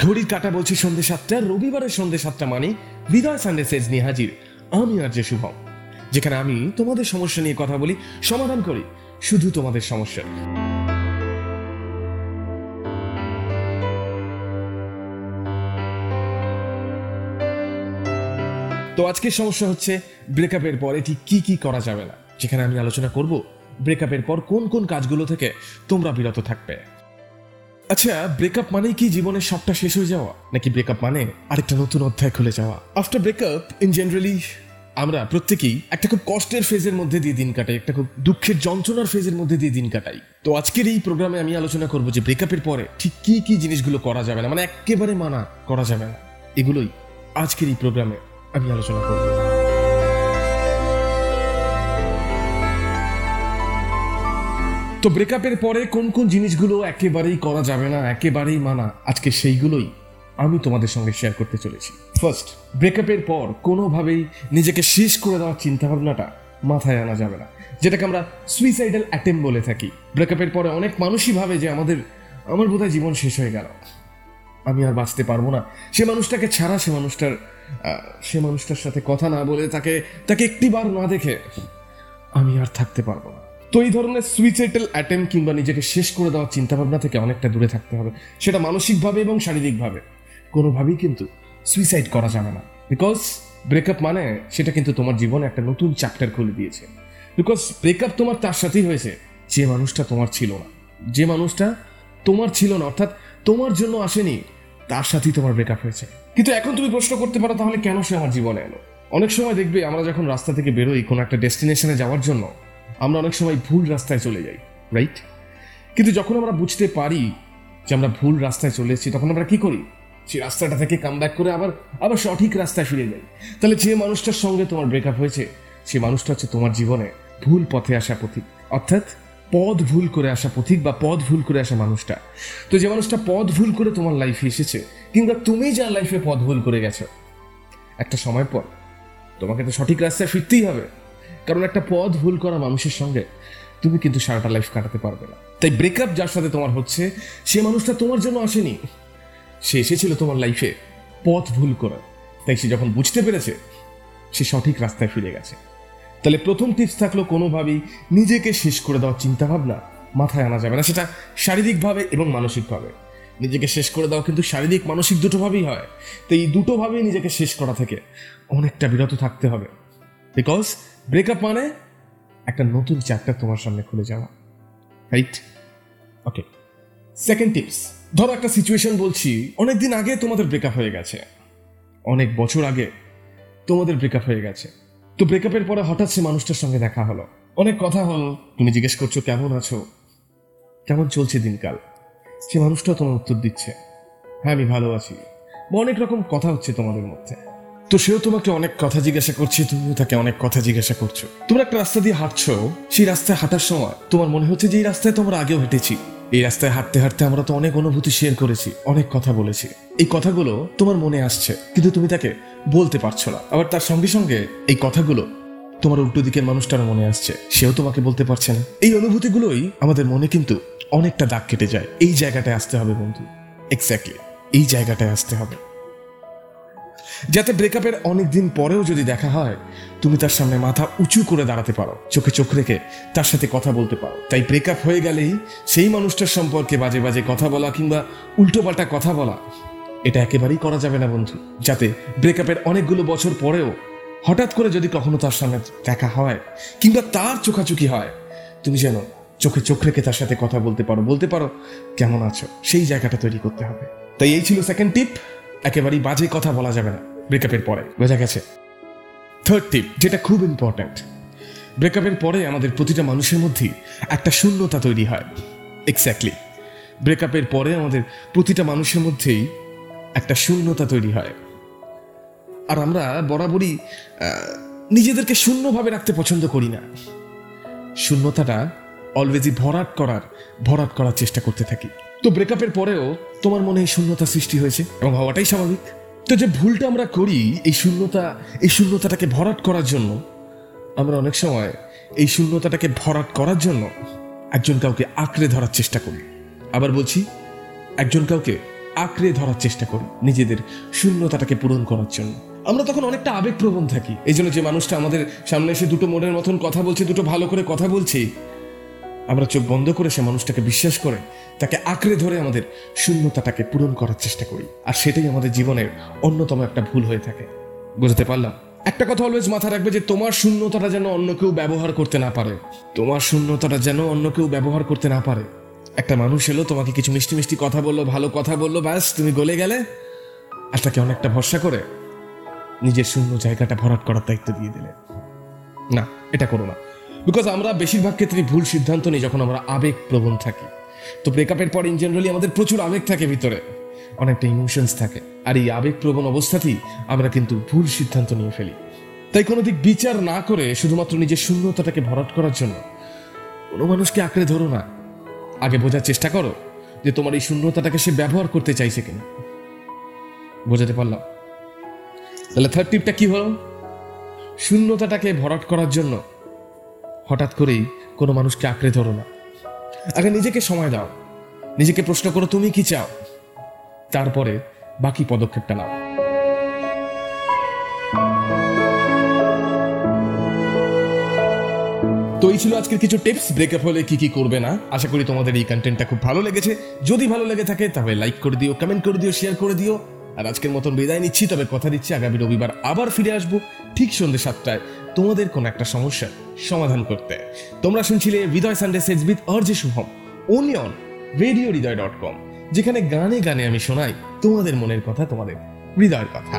ঘড়ির কাটা বলছে সন্ধ্যে সাতটা, রবিবারের সন্ধ্যে সাতটা মানে হৃদয় সানডে সেজ নিয়ে হাজির। আমি আর যে শুভম, যেখানে আমি তোমাদের সমস্যা নিয়ে কথা বলি, সমাধান করি, শুধু তোমাদের সমস্যা। তো আজকের সমস্যা হচ্ছে ব্রেকআপের পরে ঠিক কি কি করা যাবে না, যেখানে আমি আলোচনা করব ব্রেকআপের পর কোন কোন কাজগুলো থেকে তোমরা বিরত থাকবে। আচ্ছা ব্রেকআপ মানেই কি জীবনের সবটা শেষ হয়ে যাওয়া? নাকি ব্রেকআপ মানে আরেকটা নতুন অধ্যায় খুলে যাওয়া? আফটার ব্রেকআপ ইন জেনারেলি আমরা প্রত্যেকেই একটা খুব কষ্টের ফেজের মধ্যে দিয়ে দিন কাটাই, একটা খুব দুঃখের যন্ত্রণার ফেজের মধ্যে দিয়ে দিন কাটাই। তো আজকের এই প্রোগ্রামে আমি আলোচনা করব যে ব্রেকআপের পরে ঠিক কি কি জিনিসগুলো করা যাবে না মানে একেবারে মানা করা যাবে না। এগুলোই আজকের এই প্রোগ্রামে আমি আলোচনা করব। তো ব্রেকআপের পরে কোন কোন জিনিসগুলো একেবারেই করা যাবে না, একেবারেই মানা, আজকে সেইগুলোই আমি তোমাদের সঙ্গে শেয়ার করতে চলেছি। ফার্স্ট ব্রেকআপের পর কোনোভাবেই নিজেকে শেষ করে দেওয়ার চিন্তাভাবনাটা মাথায় আনা যাবে না। যেটাকে আমরা সুইসাইডাল অ্যাটেম্প বলে থাকি। ব্রেকআপের পরে অনেক মানুষই ভাবে যে আমাদের, আমার বোধহয় জীবন শেষ হয়ে গেল। আমি আর বাঁচতে পারব না। সে মানুষটাকে ছাড়া সে মানুষটার সে মানুষটার সাথে কথা না বলে তাকে তাকে একটিবার না দেখে আমি আর থাকতে পারব না। তো এই ধরনের সুইসাইডাল অ্যাটেম্প কিংবা নিজেকে শেষ করে দেওয়ার চিন্তাভাবনা থেকে অনেকটা দূরে থাকতে হবে। সেটা মানসিকভাবে এবং শারীরিকভাবে। কোনোভাবেই কিন্তু সুইসাইড করা যাবে না। বিকজ ব্রেকআপ মানে সেটা কিন্তু তোমার জীবনে একটা নতুন চ্যাপ্টার খুলে দিয়েছে। বিকজ ব্রেকআপ তোমার তার সাথেই হয়েছে। যে মানুষটা তোমার ছিল না। যে মানুষটা তোমার ছিল না, অর্থাৎ তোমার জন্য আসেনি, তার সাথেই তোমার ব্রেকআপ হয়েছে। কিন্তু এখন তুমি প্রশ্ন করতে পারো, তাহলে কেন সে আমার জীবনে এলো? অনেক সময় দেখবে আমরা যখন রাস্তা থেকে বেরোই কোনো একটা ডেস্টিনেশনে যাওয়ার জন্য আমরা অনেক সময় ভুল রাস্তায় চলে যাই রাইট কিন্তু যখন আমরা বুঝতে পারি যে আমরা ভুল রাস্তায় চলে এসেছি, তখন আমরা কি করি? সেই রাস্তাটা থেকে কাম ব্যাক করে আবার আবার সঠিক রাস্তায় ফিরে যাই। তাহলে যে মানুষটার সঙ্গে তোমার ব্রেকআপ হয়েছে সে মানুষটা হচ্ছে তোমার জীবনে ভুল পথে আসা পথিক। অর্থাৎ পদ ভুল করে আসা পথিক বা পদ ভুল করে আসা মানুষটা। তো যে মানুষটা পদ ভুল করে তোমার লাইফে এসেছে, কিংবা তুমি যার লাইফে পদ ভুল করে গেছো, একটা সময় পর তোমাকে তো সঠিক রাস্তায় ফিরতেই হবে। কারণ একটা পথ ভুল করা মানুষের সঙ্গে তুমি কিন্তু সারাটা লাইফ কাটাতে পারবে না। তাই ব্রেকআপ যার সাথে তোমার হচ্ছে, সে মানুষটা তোমার জন্য আসেনি। সে এসেছিল তোমার লাইফে পথ ভুল করে। তাই সে যখন বুঝতে পেরেছে, সে সঠিক রাস্তায় ফিরে গেছে। তাহলে প্রথম টিপস থাকল কোনোভাবেই নিজেকে শেষ করে দেওয়ার চিন্তাভাবনা মাথায় আনা যাবে না। সেটা শারীরিকভাবে এবং মানসিকভাবে। নিজেকে শেষ করে দেওয়া কিন্তু শারীরিক, মানসিক দুটোভাবেই হয়। তো এই দুটোভাবেই নিজেকে শেষ করা থেকে অনেকটা বিরত থাকতে হবে। বিকজ ব্রেকআপ মানে একটা নতুন চ্যাপ্টার তোমার সামনে খুলে যাওয়া। রাইট ওকে সেকেন্ড টিপস ধরো একটা সিচুয়েশন বলছি অনেক দিন আগে তোমাদের ব্রেকআপ হয়ে গেছে। অনেক বছর আগে তোমাদের ব্রেকআপ হয়ে গেছে। তো ব্রেকআপের পরে হঠাৎ সে মানুষটার সঙ্গে দেখা হলো। অনেক কথা হলো, তুমি জিজ্ঞেস করছ, কেমন আছো? কেমন চলছে দিনকাল? সে মানুষটাও তোমার উত্তর দিচ্ছে হ্যাঁ আমি ভালো আছি। বা অনেক রকম কথা হচ্ছে তোমাদের মধ্যে। তো সেও তোমাকে অনেক কথা জিজ্ঞাসা করছে, তুমিও তাকে অনেক কথা জিজ্ঞাসা করছ। তোমরা একটা রাস্তা দিয়ে হাঁটছো, সেই রাস্তায় হাঁটার সময় তোমার মনে হচ্ছে যে এই রাস্তায় তোমরা আগেও হেঁটেছি। এই রাস্তায় হাঁটতে হাঁটতে আমরা তো অনেক অনুভূতি শেয়ার করেছি, অনেক কথা বলেছি। এই কথাগুলো তোমার মনে আসছে, কিন্তু তুমি তাকে বলতে পারছ না। আবার তার সঙ্গে সঙ্গে এই কথাগুলো তোমার উল্টো দিকের মানুষটার মনে আসছে, সেও তোমাকে বলতে পারছে না। এই অনুভূতিগুলোই আমাদের মনে কিন্তু অনেকটা দাগ কেটে যায়। এই জায়গাটায় আসতে হবে বন্ধু। এক্স্যাক্টলি এই জায়গাটায় আসতে হবে। যাতে ব্রেকআপের অনেক দিন পরেও যদি দেখা হয়, তুমি তার সামনে মাথা উঁচু করে দাঁড়াতে পারো, চোখে চোখ রেখে তার সাথে কথা বলতে পারো। তাই ব্রেকআপ হয়ে গেলেই সেই মানুষটার সম্পর্কে বাজে বাজে কথা বলা কিংবা উল্টোপাল্টা কথা বলা, এটা একেবারেই করা যাবে না বন্ধু। যাতে ব্রেকআপের অনেকগুলো বছর পরেও হঠাৎ করে যদি কখনো তার সামনে দেখা হয় কিংবা তার চোখাচুকি হয়, তুমি যেন চোখে চোখ রেখে তার সাথে কথা বলতে পারো। বলতে পারো, কেমন আছো? সেই জায়গাটা তৈরি করতে হবে। তাই এই ছিল সেকেন্ড টিপ একেবারেই বাজে কথা বলা যাবে না। ব্রেকআপের পরে। বোঝা গেছে? থার্ড টিপ যেটা খুব ইম্পর্ট্যান্ট ব্রেকআপের পরে আমাদের প্রতিটা মানুষের মধ্যেই একটা শূন্যতা তৈরি হয়। এক্স্যাক্টলি ব্রেকআপের পরে আমাদের প্রতিটা মানুষের মধ্যেই একটা শূন্যতা তৈরি হয়। আর আমরা বরাবরই নিজেদেরকে শূন্যভাবে রাখতে পছন্দ করি না। শূন্যতাটা অলওয়েজই ভরাট করার ভরাট করার চেষ্টা করতে থাকি। তো ব্রেকআপের পরেও তোমার মনে এই শূন্যতা সৃষ্টি হয়েছে? এবং হওয়াটাই স্বাভাবিক। তো যে ভুলটা আমরা করি এই শূন্যতা, এই শূন্যতাটাকে ভরাট করার জন্য, আমরা অনেক সময় এই শূন্যতাটাকে ভরাট করার জন্য একজন কাউকে আঁকড়ে ধরার চেষ্টা করি। আবার বলছি, একজন কাউকে আঁকড়ে ধরার চেষ্টা করি নিজেদের শূন্যতাটাকে পূরণ করার জন্য। আমরা তখন অনেকটা আবেগপ্রবণ থাকি। এই জন্য যে মানুষটা আমাদের সামনে এসে দুটো মনের মতন কথা বলছে, দুটো ভালো করে কথা বলছে আমরা চোখ বন্ধ করে সে মানুষটাকে বিশ্বাস করে, তাকে আঁকড়ে ধরে আমাদের শূন্যতাটাকে পূরণ করার চেষ্টা করি। আর সেটাই আমাদের জীবনের অন্যতম একটা ভুল হয়ে থাকে। বুঝতে পারলাম? একটা কথা অলওয়েজ মাথা রাখবে যে তোমার শূন্যতাটা যেন অন্য কেউ ব্যবহার করতে না পারে। তোমার শূন্যতাটা যেন অন্য কেউ ব্যবহার করতে না পারে। একটা মানুষ এলো, তোমাকে কিছু মিষ্টি মিষ্টি কথা বলল, ভালো কথা বলল, ব্যাস, তুমি গলে গেলে। আর তাকে অনেকটা ভরসা করে নিজের শূন্য জায়গাটা ভরাট করার দায়িত্ব দিয়ে দিলে। না, এটা করো না। বিকজ আমরা বেশিরভাগ ক্ষেত্রে ভুল সিদ্ধান্ত নিই যখন আমরা আবেগ প্রবণ থাকি। তো ব্রেকআপের পর ইন জেনারেলি আমাদের প্রচুর আবেগ থাকে ভিতরে। অনেকটা ইমোশনস থাকে। আর এই আবেগপ্রবণ অবস্থাতেই আমরা কিন্তু ভুল সিদ্ধান্ত নিয়ে ফেলি। তাই কোনো দিক বিচার না করে শুধুমাত্র নিজের শূন্যতাটাকে ভরাট করার জন্য কোনো মানুষকে আঁকড়ে ধরো না। আগে বোঝার চেষ্টা করো যে তোমার এই শূন্যতাটাকে সে ব্যবহার করতে চাইছে কিনা। বোঝাতে পারলাম? তাহলে থার্ড টিপটা কি হলো? শূন্যতাটাকে ভরাট করার জন্য হঠাৎ করেই কোনো মানুষকে আঁকড়ে ধরো না। আগে নিজেকে সময় দাও। নিজেকে প্রশ্ন করো, তুমি কি চাও? তারপরে বাকি পদক্ষেপটা নাও। তো এই ছিল আজকের কিছু টিপস। ব্রেকআপ হলে কি কি করবে না? আশা করি তোমাদের এই কন্টেন্টটা খুব ভালো লেগেছে। যদি ভালো লেগে থাকে, তাহলে লাইক করে দিও কমেন্ট করে দিও শেয়ার করে দিও। আর আজকের মতন বিদায় নিচ্ছি, তবে কথা দিচ্ছি, আগামী রবিবার আবার ফিরে আসব, ঠিক সন্ধ্যে সাতটায়। তোমাদের কোনো একটা সমস্যার সমাধান করতে। তোমরা শুনছিলে Hriday Sunday sets with অর্জে Shubham only on radio Hriday dot com যেখানে গানে গানে আমি শোনাই তোমাদের মনের কথা, তোমাদের হৃদয়ের কথা।